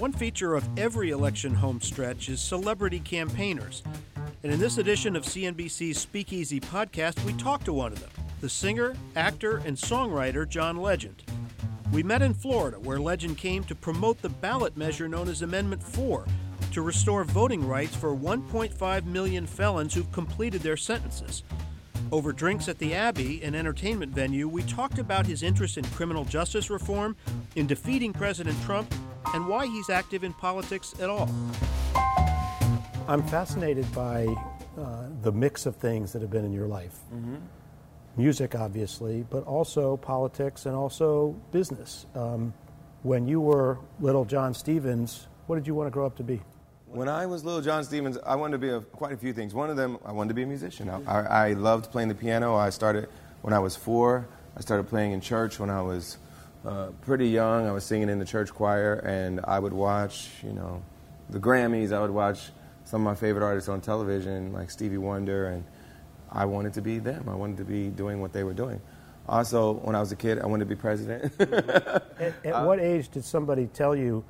One feature of every election home stretch is celebrity campaigners. And in this edition of CNBC's Speakeasy podcast, we talked to one of them, the singer, actor, and songwriter John Legend. We met in Florida, where Legend came to promote the ballot measure known as Amendment 4 to restore voting rights for 1.5 million felons who've completed their sentences. Over drinks at the Abbey, an entertainment venue, we talked about his interest in criminal justice reform, in defeating President Trump, and why he's active in politics at all. I'm fascinated by uh, the mix of things that have been in your life. Mm-hmm. Music, obviously, but also politics and also business. Um, when you were little John Stephens, what did you want to grow up to be? When I was little John Stephens, I wanted to be a, quite a few things. One of them, I wanted to be a musician. I, I, I, loved playing the piano. I started when I was four. I started playing in church when I was uh, pretty young. I was singing in the church choir, and I would watch, you know, the Grammys. I would watch some of my favorite artists on television, like Stevie Wonder, and I wanted to be them. I wanted to be doing what they were doing. Also, when I was a kid, I wanted to be president. at, at uh, what age did somebody tell you?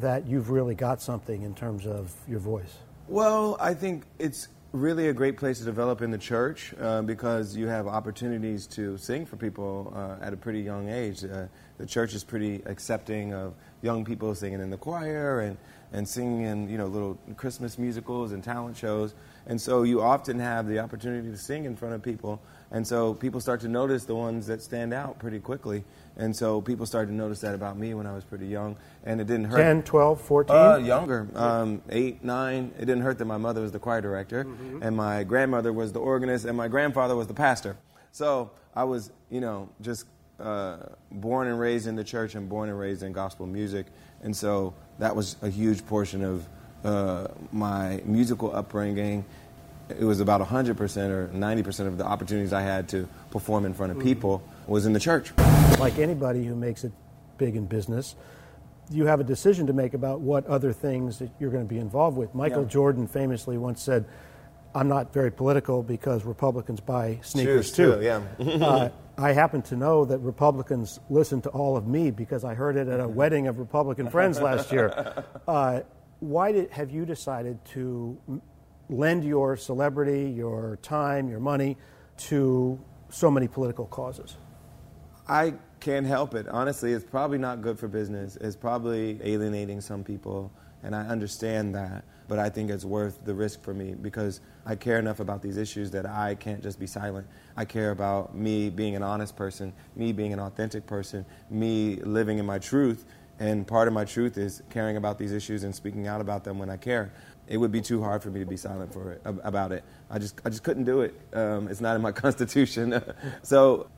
that you've really got something in terms of your voice? Well, I think it's really a great place to develop in the church uh, because you have opportunities to sing for people uh, at a pretty young age. Uh, the church is pretty accepting of young people singing in the choir and, and singing in you know little Christmas musicals and talent shows. And so you often have the opportunity to sing in front of people. And so people start to notice the ones that stand out pretty quickly. And so people started to notice that about me when I was pretty young. And it didn't hurt. 10, 12, 14? Uh, younger. Um, 8, 9. It didn't hurt that my mother was the choir director, mm-hmm. and my grandmother was the organist, and my grandfather was the pastor. So I was, you know, just uh, born and raised in the church and born and raised in gospel music. And so that was a huge portion of uh, my musical upbringing. It was about 100% or 90% of the opportunities I had to perform in front of mm-hmm. people was in the church. Like anybody who makes it big in business, you have a decision to make about what other things that you're going to be involved with. Michael yeah. Jordan famously once said, I'm not very political because Republicans buy sneakers too. too. Yeah. uh, I happen to know that Republicans listen to all of me because I heard it at a wedding of Republican friends last year. Uh, why did, have you decided to lend your celebrity, your time, your money to so many political causes? I can't help it. Honestly, it's probably not good for business. It's probably alienating some people, and I understand that. But I think it's worth the risk for me because I care enough about these issues that I can't just be silent. I care about me being an honest person, me being an authentic person, me living in my truth. And part of my truth is caring about these issues and speaking out about them when I care. It would be too hard for me to be silent for it, about it. I just, I just couldn't do it. Um, it's not in my constitution. so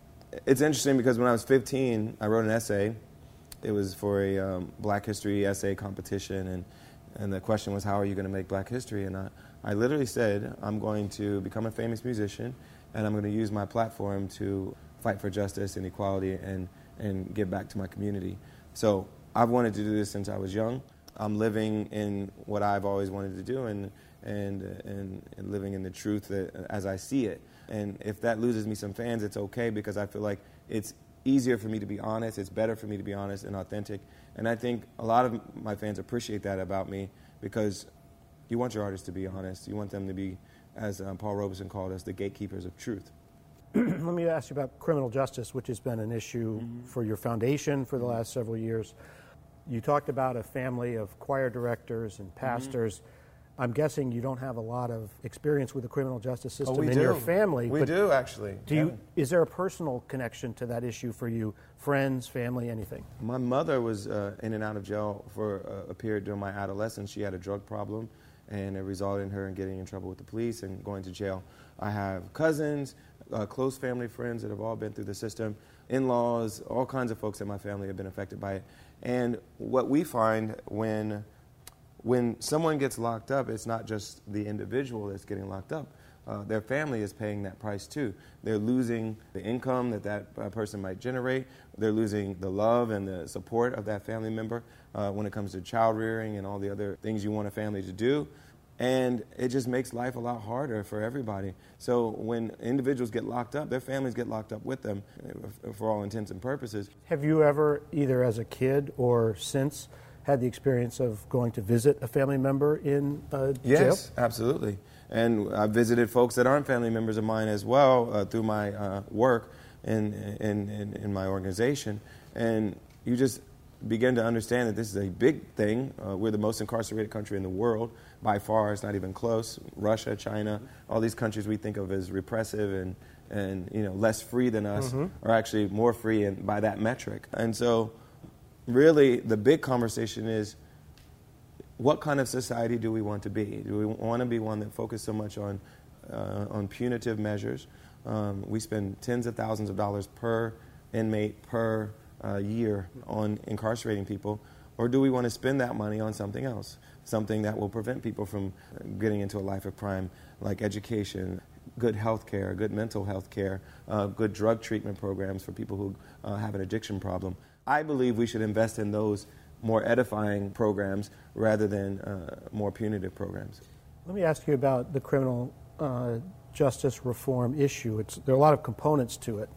it's interesting because when I was 15, I wrote an essay. It was for a um, Black History essay competition, and and the question was, how are you going to make Black history? And I, I literally said, I'm going to become a famous musician, and I'm going to use my platform to fight for justice and equality and and give back to my community. So I've wanted to do this since I was young. I'm living in what I've always wanted to do, and and and, and living in the truth that, as I see it. And if that loses me some fans, it's okay because I feel like it's easier for me to be honest. It's better for me to be honest and authentic. And I think a lot of my fans appreciate that about me because you want your artists to be honest. You want them to be, as um, Paul Robeson called us, the gatekeepers of truth. Let me ask you about criminal justice, which has been an issue mm-hmm. for your foundation for the last several years. You talked about a family of choir directors and mm-hmm. pastors. Mm-hmm I'm guessing you don't have a lot of experience with the criminal justice oh, system oh, in do. your family. We do actually. Do yeah. you? Is there a personal connection to that issue for you? Friends, family, anything? My mother was uh, in and out of jail for uh, a period during my adolescence. She had a drug problem, and it resulted in her in getting in trouble with the police and going to jail. I have cousins, uh, close family friends that have all been through the system, in-laws, all kinds of folks in my family have been affected by it. And what we find when when someone gets locked up, it's not just the individual that's getting locked up. Uh, their family is paying that price too. They're losing the income that that uh, person might generate. They're losing the love and the support of that family member uh, when it comes to child rearing and all the other things you want a family to do. And it just makes life a lot harder for everybody. So when individuals get locked up, their families get locked up with them uh, for all intents and purposes. Have you ever, either as a kid or since, had the experience of going to visit a family member in uh, yes, jail? absolutely. And I've visited folks that aren't family members of mine as well uh, through my uh, work in, in, in, in, my organization. And you just begin to understand that this is a big thing. Uh, we're the most incarcerated country in the world by far. It's not even close. Russia, China, all these countries we think of as repressive and, and you know, less free than us mm-hmm. are actually more free in, by that metric. And so, really, the big conversation is what kind of society do we want to be? Do we want to be one that focuses so much on, uh, on punitive measures? Um, we spend tens of thousands of dollars per inmate per uh, year on incarcerating people, or do we want to spend that money on something else? Something that will prevent people from getting into a life of crime, like education, good health care, good mental health care, uh, good drug treatment programs for people who uh, have an addiction problem. I believe we should invest in those more edifying programs rather than uh, more punitive programs. Let me ask you about the criminal uh, justice reform issue. It's, there are a lot of components to it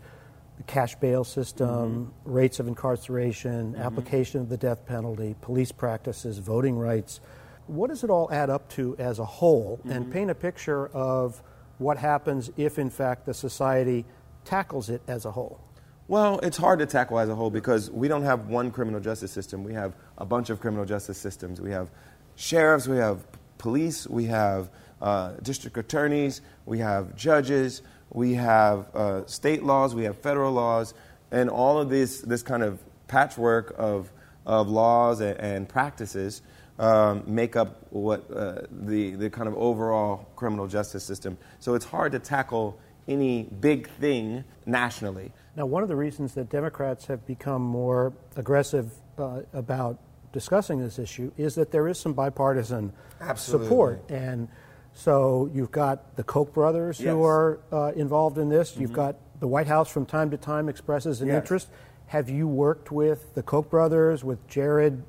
the cash bail system, mm-hmm. rates of incarceration, mm-hmm. application of the death penalty, police practices, voting rights. What does it all add up to as a whole? Mm-hmm. And paint a picture of what happens if, in fact, the society tackles it as a whole. Well, it's hard to tackle as a whole because we don't have one criminal justice system. We have a bunch of criminal justice systems. We have sheriffs, we have police, we have uh, district attorneys, we have judges, we have uh, state laws, we have federal laws, and all of this, this kind of patchwork of, of laws and, and practices um, make up what uh, the, the kind of overall criminal justice system. So it's hard to tackle any big thing nationally. Now, one of the reasons that Democrats have become more aggressive uh, about discussing this issue is that there is some bipartisan Absolutely. support. And so you've got the Koch brothers yes. who are uh, involved in this. Mm-hmm. You've got the White House from time to time expresses an yes. interest. Have you worked with the Koch brothers, with Jared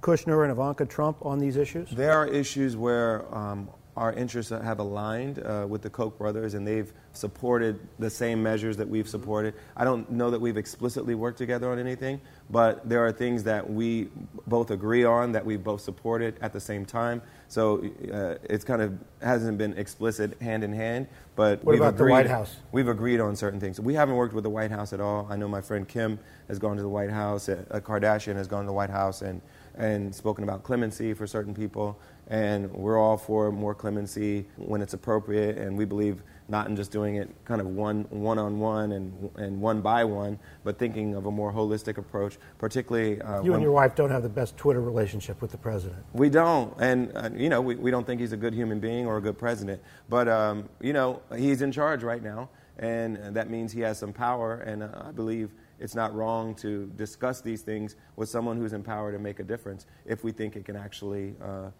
Kushner and Ivanka Trump on these issues? There are issues where um, our interests have aligned uh, with the Koch brothers, and they've supported the same measures that we've supported. I don't know that we've explicitly worked together on anything, but there are things that we both agree on that we've both supported at the same time. So uh, it's kind of hasn't been explicit hand in hand, but what we've about agreed, the White House? We've agreed on certain things. We haven't worked with the White House at all. I know my friend Kim has gone to the White House. Uh, Kardashian has gone to the White House and and spoken about clemency for certain people. And we're all for more clemency when it's appropriate, and we believe not in just doing it kind of one one on one and and one by one, but thinking of a more holistic approach. Particularly, uh, you and your wife don't have the best Twitter relationship with the president. We don't, and uh, you know, we, we don't think he's a good human being or a good president. But um, you know, he's in charge right now, and that means he has some power, and uh, I believe it's not wrong to discuss these things with someone who's empowered to make a difference if we think it can actually uh,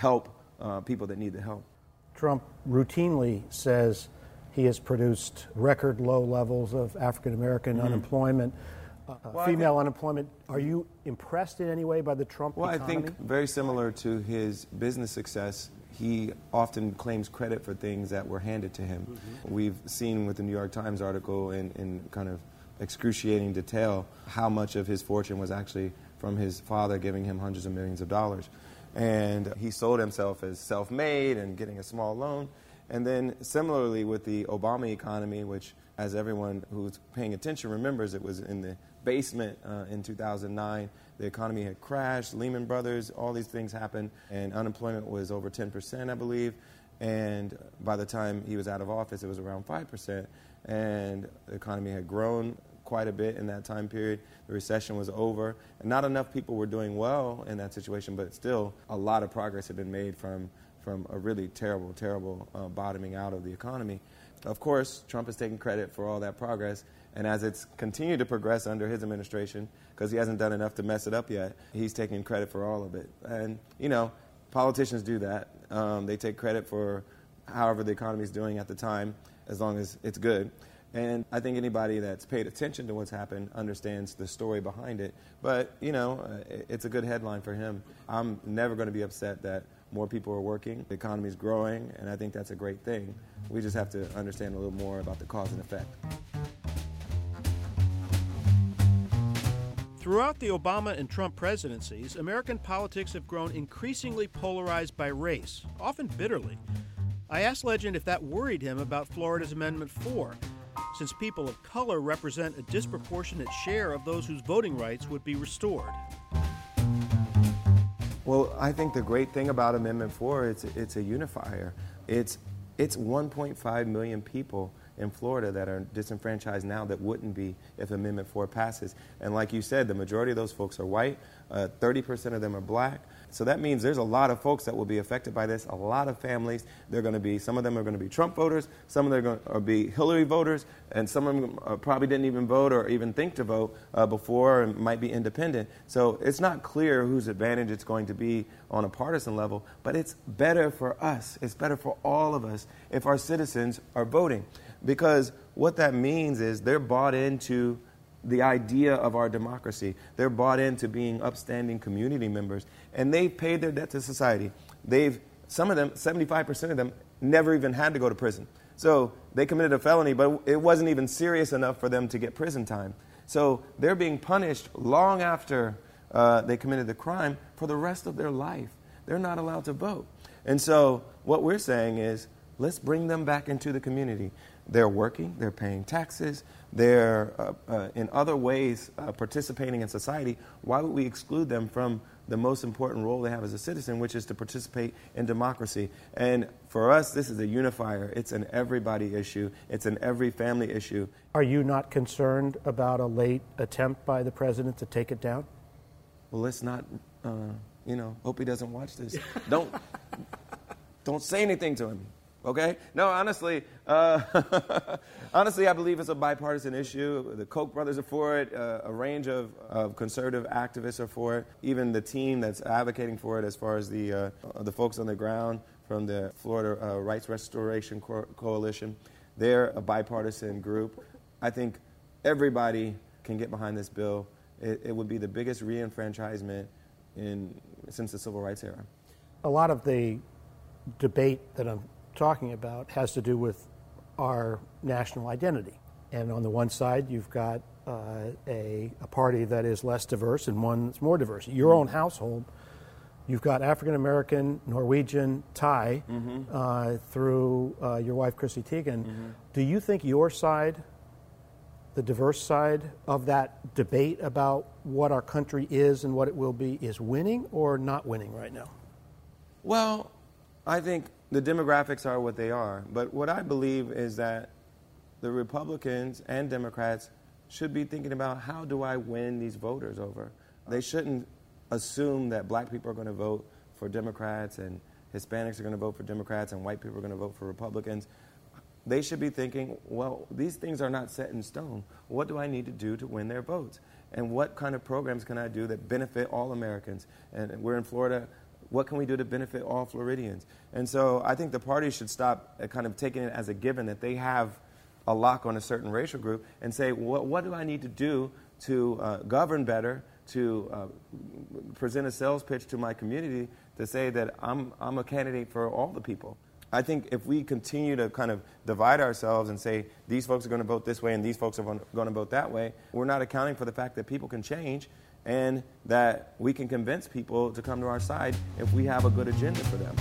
help uh, people that need the help. Trump routinely says he has produced record low levels of African American mm-hmm. unemployment. Uh, well, female think, unemployment. Are you impressed in any way by the Trump well, economy? I think very similar to his business success, he often claims credit for things that were handed to him. Mm-hmm. We've seen with the New York Times article in, in kind of excruciating detail how much of his fortune was actually from his father giving him hundreds of millions of dollars. And he sold himself as self made and getting a small loan. And then, similarly, with the Obama economy, which, as everyone who's paying attention remembers, it was in the basement uh, in 2009. The economy had crashed, Lehman Brothers, all these things happened, and unemployment was over 10%, I believe. And by the time he was out of office, it was around 5%. And the economy had grown quite a bit in that time period. The recession was over, and not enough people were doing well in that situation, but still a lot of progress had been made from, from a really terrible, terrible uh, bottoming out of the economy. Of course, Trump has taken credit for all that progress, and as it's continued to progress under his administration, because he hasn't done enough to mess it up yet, he's taking credit for all of it. And, you know, politicians do that. Um, they take credit for however the economy is doing at the time, as long as it's good. And I think anybody that's paid attention to what's happened understands the story behind it. But, you know, uh, it's a good headline for him. I'm never going to be upset that more people are working, the economy is growing, and I think that's a great thing. We just have to understand a little more about the cause and effect. Throughout the Obama and Trump presidencies, American politics have grown increasingly polarized by race, often bitterly. I asked Legend if that worried him about Florida's Amendment 4, since people of color represent a disproportionate share of those whose voting rights would be restored. Well, I think the great thing about Amendment 4 it's it's a unifier. It's it's 1.5 million people in Florida that are disenfranchised now that wouldn't be if Amendment 4 passes. And like you said, the majority of those folks are white, uh, 30% of them are black. So that means there's a lot of folks that will be affected by this, a lot of families. They're going to be, some of them are going to be Trump voters, some of them are going to be Hillary voters, and some of them uh, probably didn't even vote or even think to vote uh, before and might be independent. So it's not clear whose advantage it's going to be on a partisan level, but it's better for us, it's better for all of us if our citizens are voting. Because what that means is they're bought into the idea of our democracy. They're bought into being upstanding community members, and they've paid their debt to society. They've, some of them, 75% of them, never even had to go to prison. So they committed a felony, but it wasn't even serious enough for them to get prison time. So they're being punished long after uh, they committed the crime for the rest of their life. They're not allowed to vote. And so what we're saying is let's bring them back into the community. They're working, they're paying taxes, they're uh, uh, in other ways uh, participating in society. Why would we exclude them from the most important role they have as a citizen, which is to participate in democracy? And for us, this is a unifier. It's an everybody issue, it's an every family issue. Are you not concerned about a late attempt by the president to take it down? Well, let's not, uh, you know, hope he doesn't watch this. don't, don't say anything to him. Okay? No, honestly, uh, honestly, I believe it's a bipartisan issue. The Koch brothers are for it. Uh, a range of, of, conservative activists are for it. Even the team that's advocating for it, as far as the uh, the folks on the ground from the Florida uh, Rights Restoration Co- Coalition, they're a bipartisan group. I think everybody can get behind this bill. It, it would be the biggest reenfranchisement in since the civil rights era. A lot of the debate that I'm talking about has to do with our national identity. And on the one side, you've got uh, a, a, party that is less diverse and one that's more diverse. Your own household, you've got African American, Norwegian, Thai mm-hmm. uh, through uh, your wife, Chrissy Teigen. Mm-hmm. Do you think your side, the diverse side of that debate about what our country is and what it will be, is winning or not winning right now? Well, I think the demographics are what they are. But what I believe is that the Republicans and Democrats should be thinking about how do I win these voters over? They shouldn't assume that black people are going to vote for Democrats and Hispanics are going to vote for Democrats and white people are going to vote for Republicans. They should be thinking, well, these things are not set in stone. What do I need to do to win their votes? And what kind of programs can I do that benefit all Americans? And we're in Florida what can we do to benefit all Floridians? And so I think the party should stop kind of taking it as a given that they have a lock on a certain racial group and say, what, what do I need to do to uh, govern better, to uh, present a sales pitch to my community to say that I'm, I'm a candidate for all the people? I think if we continue to kind of divide ourselves and say these folks are going to vote this way and these folks are going to vote that way, we're not accounting for the fact that people can change and that we can convince people to come to our side if we have a good agenda for them.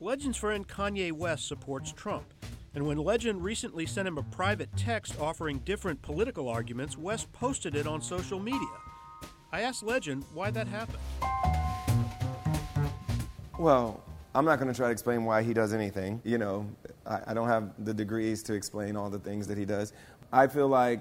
Legend's friend Kanye West supports Trump. And when Legend recently sent him a private text offering different political arguments, West posted it on social media. I asked Legend why that happened. Well, I'm not going to try to explain why he does anything. You know, I, I, don't have the degrees to explain all the things that he does. I feel like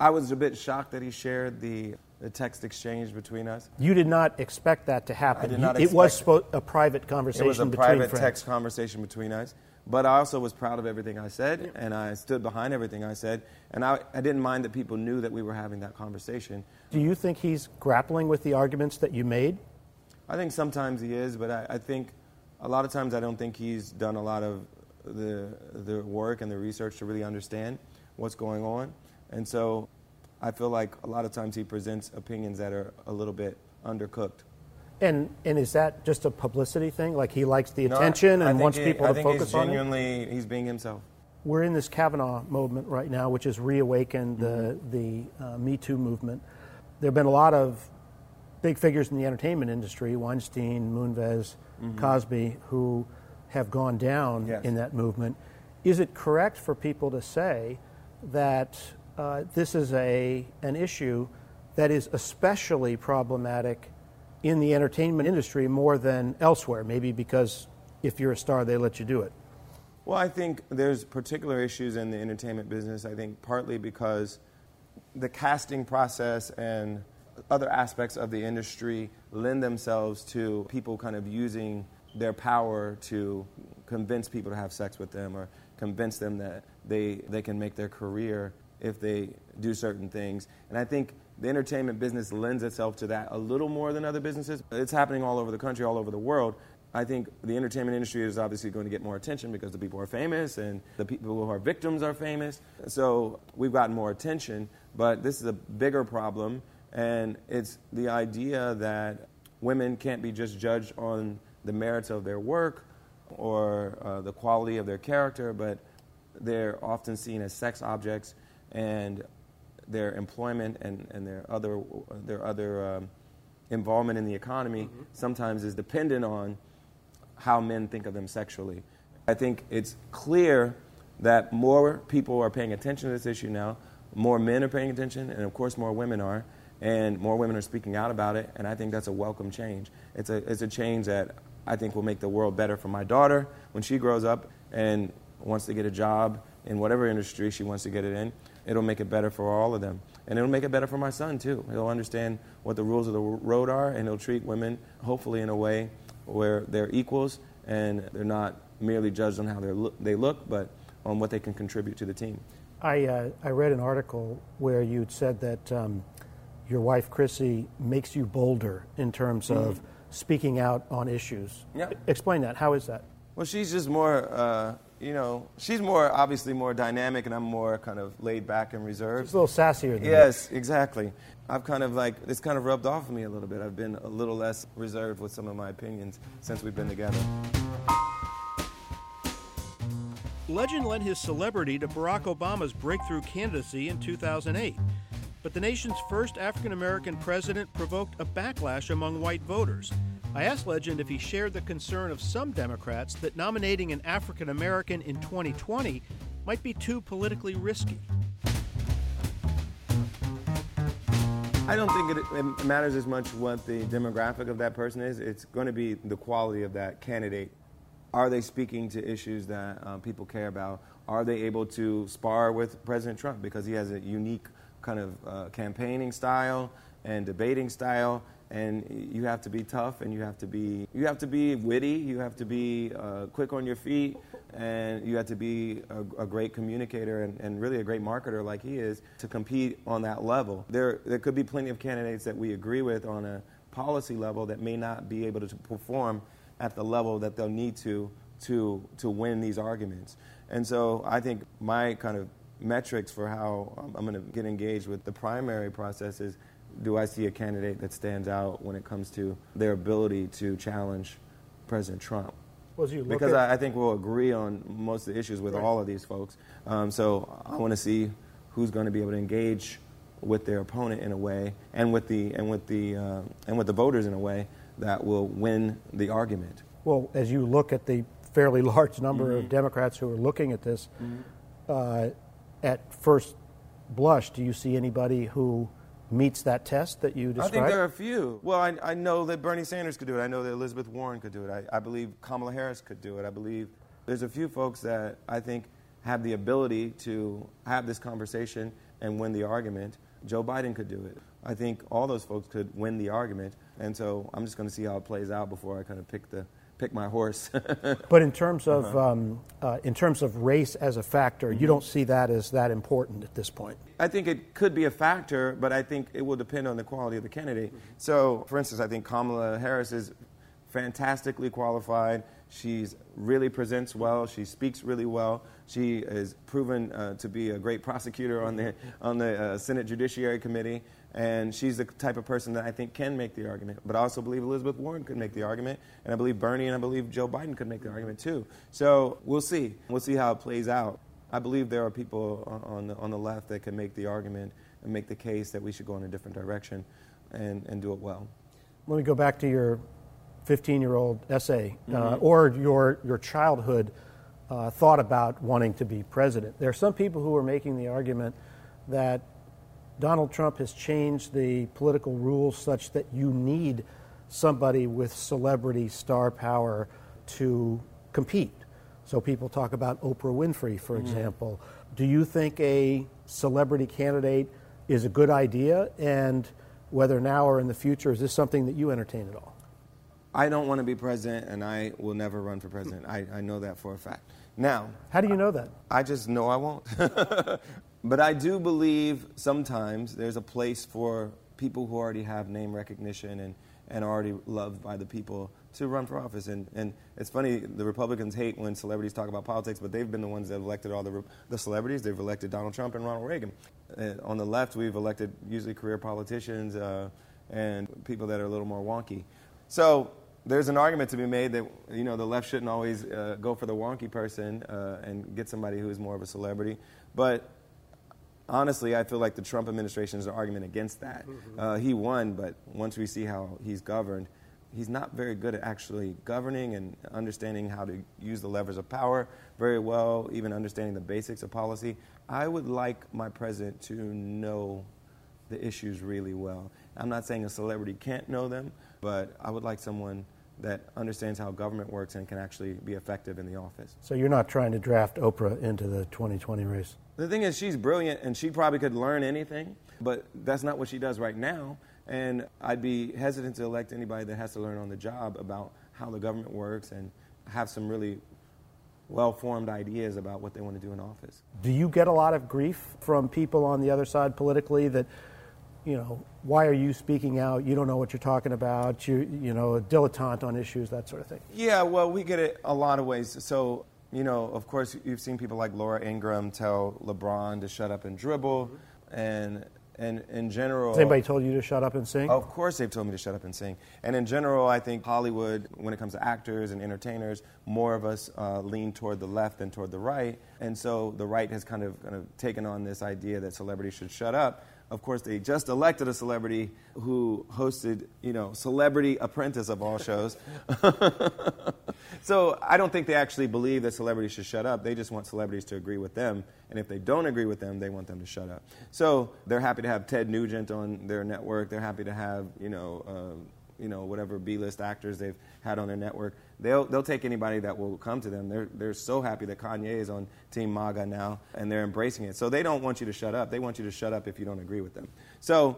I was a bit shocked that he shared the, the text exchange between us. You did not expect that to happen. I did not it was spo- a private conversation. It was a private friends. text conversation between us. But I also was proud of everything I said, and I stood behind everything I said, and I, I didn't mind that people knew that we were having that conversation. Do you think he's grappling with the arguments that you made? I think sometimes he is, but I, I think a lot of times I don't think he's done a lot of the, the work and the research to really understand what's going on. And so I feel like a lot of times he presents opinions that are a little bit undercooked. And and is that just a publicity thing? Like he likes the attention no, I, I and wants he, people I to focus on it? Genuinely, he's being himself. we're in this Kavanaugh movement right now, which has reawakened mm-hmm. the, the uh, Me Too movement. There have been a lot of big figures in the entertainment industry, Weinstein, Moonves, mm-hmm. Cosby, who have gone down yes. in that movement. Is it correct for people to say that uh, this is a, an issue that is especially problematic in the entertainment industry more than elsewhere? Maybe because if you're a star, they let you do it. Well, I think there's particular issues in the entertainment business. I think partly because the casting process and other aspects of the industry lend themselves to people kind of using their power to convince people to have sex with them or convince them that they, they can make their career if they do certain things. And I think the entertainment business lends itself to that a little more than other businesses. It's happening all over the country, all over the world. I think the entertainment industry is obviously going to get more attention because the people are famous and the people who are victims are famous. So we've gotten more attention, but this is a bigger problem, and it's the idea that women can't be just judged on the merits of their work or uh, the quality of their character, but they're often seen as sex objects, and their employment and, and their other, their other um, involvement in the economy mm-hmm. sometimes is dependent on how men think of them sexually. I think it's clear that more people are paying attention to this issue now. More men are paying attention, and of course, more women are. And more women are speaking out about it, and I think that's a welcome change. It's a, it's a change that I think will make the world better for my daughter when she grows up and wants to get a job in whatever industry she wants to get it in. It'll make it better for all of them. And it'll make it better for my son, too. He'll understand what the rules of the road are, and he'll treat women, hopefully, in a way where they're equals and they're not merely judged on how lo- they look, but on what they can contribute to the team. I, uh, I read an article where you'd said that um, your wife, Chrissy, makes you bolder in terms mm-hmm. of speaking out on issues. Yeah. Explain that. How is that? Well, she's just more, uh, you know, she's more obviously more dynamic, and I'm more kind of laid back and reserved. She's a little sassier than Yes, exactly. I've kind of like, it's kind of rubbed off of me a little bit. I've been a little less reserved with some of my opinions since we've been together. Legend lent his celebrity to Barack Obama's breakthrough candidacy in 2008. But the nation's first African American president provoked a backlash among white voters. I asked Legend if he shared the concern of some Democrats that nominating an African American in 2020 might be too politically risky. I don't think it, it, matters as much what the demographic of that person is. It's going to be the quality of that candidate. Are they speaking to issues that um, people care about? Are they able to spar with President Trump because he has a unique kind of uh, campaigning style and debating style? And you have to be tough, and you have to be you have to be witty. You have to be uh, quick on your feet and you have to be a, a great communicator and, and, really a great marketer like he is to compete on that level. There, there could be plenty of candidates that we agree with on a policy level that may not be able to perform at the level that they'll need to to to win these arguments. And so I think my kind of metrics for how I'm going to get engaged with the primary process is do I see a candidate that stands out when it comes to their ability to challenge President Trump? because I, I, think we'll agree on most of the issues with right. all of these folks. Um, so I want to see who's going to be able to engage with their opponent in a way, and with the and with the uh, and with the voters in a way that will win the argument. Well, as you look at the fairly large number mm-hmm. of Democrats who are looking at this, mm-hmm. uh, at first blush, do you see anybody who meets that test that you described? I think there are a few. Well, I, I know that Bernie Sanders could do it. I know that Elizabeth Warren could do it. I, I believe Kamala Harris could do it. I believe there's a few folks that I think have the ability to have this conversation and win the argument. Joe Biden could do it. I think all those folks could win the argument. And so I'm just going to see how it plays out before I kind of pick the pick my horse. but in terms of uh-huh. um, uh, in terms of race as a factor, mm-hmm. you don't see that as that important at this point. I think it could be a factor, but I think it will depend on the quality of the candidate. Mm-hmm. So, for instance, I think Kamala Harris is fantastically qualified. She's really presents well. She speaks really well. She is proven uh, to be a great prosecutor on the on the uh, Senate Judiciary Committee. And she's the type of person that I think can make the argument. But I also believe Elizabeth Warren could make the argument. And I believe Bernie and I believe Joe Biden could make the argument too. So we'll see. We'll see how it plays out. I believe there are people on the, on the left that can make the argument and make the case that we should go in a different direction and, and do it well. Let me go back to your 15 year old essay uh, mm-hmm. uh, or your, your childhood uh, thought about wanting to be president. There are some people who are making the argument that Donald Trump has changed the political rules such that you need somebody with celebrity star power to compete. So people talk about Oprah Winfrey, for mm-hmm. example. Do you think a celebrity candidate is a good idea? And whether now or in the future, is this something that you entertain at all? I don't want to be president, and I will never run for president. I, I know that for a fact. Now, how do you know that? I just know I won't. but I do believe sometimes there's a place for people who already have name recognition and, and are already loved by the people to run for office. And, and it's funny, the Republicans hate when celebrities talk about politics, but they've been the ones that have elected all the, the celebrities. They've elected Donald Trump and Ronald Reagan. Uh, on the left, we've elected usually career politicians uh, and people that are a little more wonky. So there's an argument to be made that you know the left shouldn't always uh, go for the wonky person uh, and get somebody who is more of a celebrity. But honestly, I feel like the Trump administration is an argument against that. Mm-hmm. Uh, he won, but once we see how he's governed, he's not very good at actually governing and understanding how to use the levers of power very well, even understanding the basics of policy. I would like my president to know the issues really well. I'm not saying a celebrity can't know them, but I would like someone that understands how government works and can actually be effective in the office. So you're not trying to draft Oprah into the 2020 race? The thing is, she's brilliant and she probably could learn anything, but that's not what she does right now. And I'd be hesitant to elect anybody that has to learn on the job about how the government works and have some really well formed ideas about what they want to do in office. Do you get a lot of grief from people on the other side politically that you know, why are you speaking out? You don't know what you're talking about. You, you know, a dilettante on issues, that sort of thing. Yeah, well, we get it a lot of ways. So, you know, of course, you've seen people like Laura Ingraham tell LeBron to shut up and dribble, and and in general. Has anybody told you to shut up and sing? Of course, they've told me to shut up and sing. And in general, I think Hollywood, when it comes to actors and entertainers, more of us uh, lean toward the left than toward the right. And so the right has kind of, kind of taken on this idea that celebrities should shut up of course, they just elected a celebrity who hosted, you know, Celebrity Apprentice of all shows. so I don't think they actually believe that celebrities should shut up. They just want celebrities to agree with them. And if they don't agree with them, they want them to shut up. So they're happy to have Ted Nugent on their network. They're happy to have, you know, uh, you know, whatever B-list actors they've had on their network. They'll, they'll take anybody that will come to them. They're, they're so happy that Kanye is on Team MAGA now, and they're embracing it. So they don't want you to shut up. They want you to shut up if you don't agree with them. So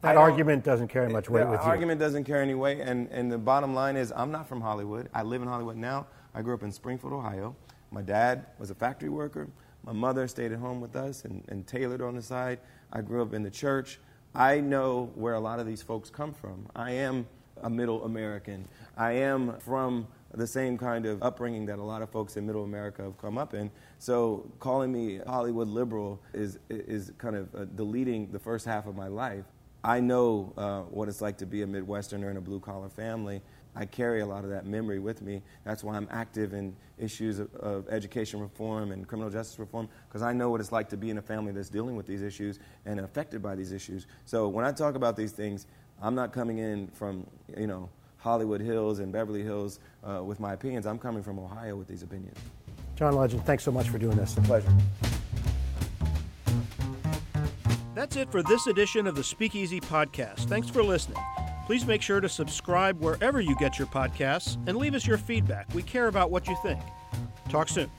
that argument doesn't carry much weight with you. That argument doesn't carry any weight, and, and the bottom line is I'm not from Hollywood. I live in Hollywood now. I grew up in Springfield, Ohio. My dad was a factory worker. My mother stayed at home with us and, and tailored on the side. I grew up in the church. I know where a lot of these folks come from. I am a middle American. I am from the same kind of upbringing that a lot of folks in middle America have come up in. So calling me Hollywood liberal is, is kind of uh, deleting the first half of my life. I know uh, what it's like to be a Midwesterner in a blue collar family. I carry a lot of that memory with me. That's why I'm active in issues of, of education reform and criminal justice reform, because I know what it's like to be in a family that's dealing with these issues and affected by these issues. So when I talk about these things, I'm not coming in from, you know, Hollywood Hills and Beverly Hills uh, with my opinions. I'm coming from Ohio with these opinions. John Legend, thanks so much for doing this. A pleasure. That's it for this edition of the Speakeasy Podcast. Thanks for listening. Please make sure to subscribe wherever you get your podcasts and leave us your feedback. We care about what you think. Talk soon.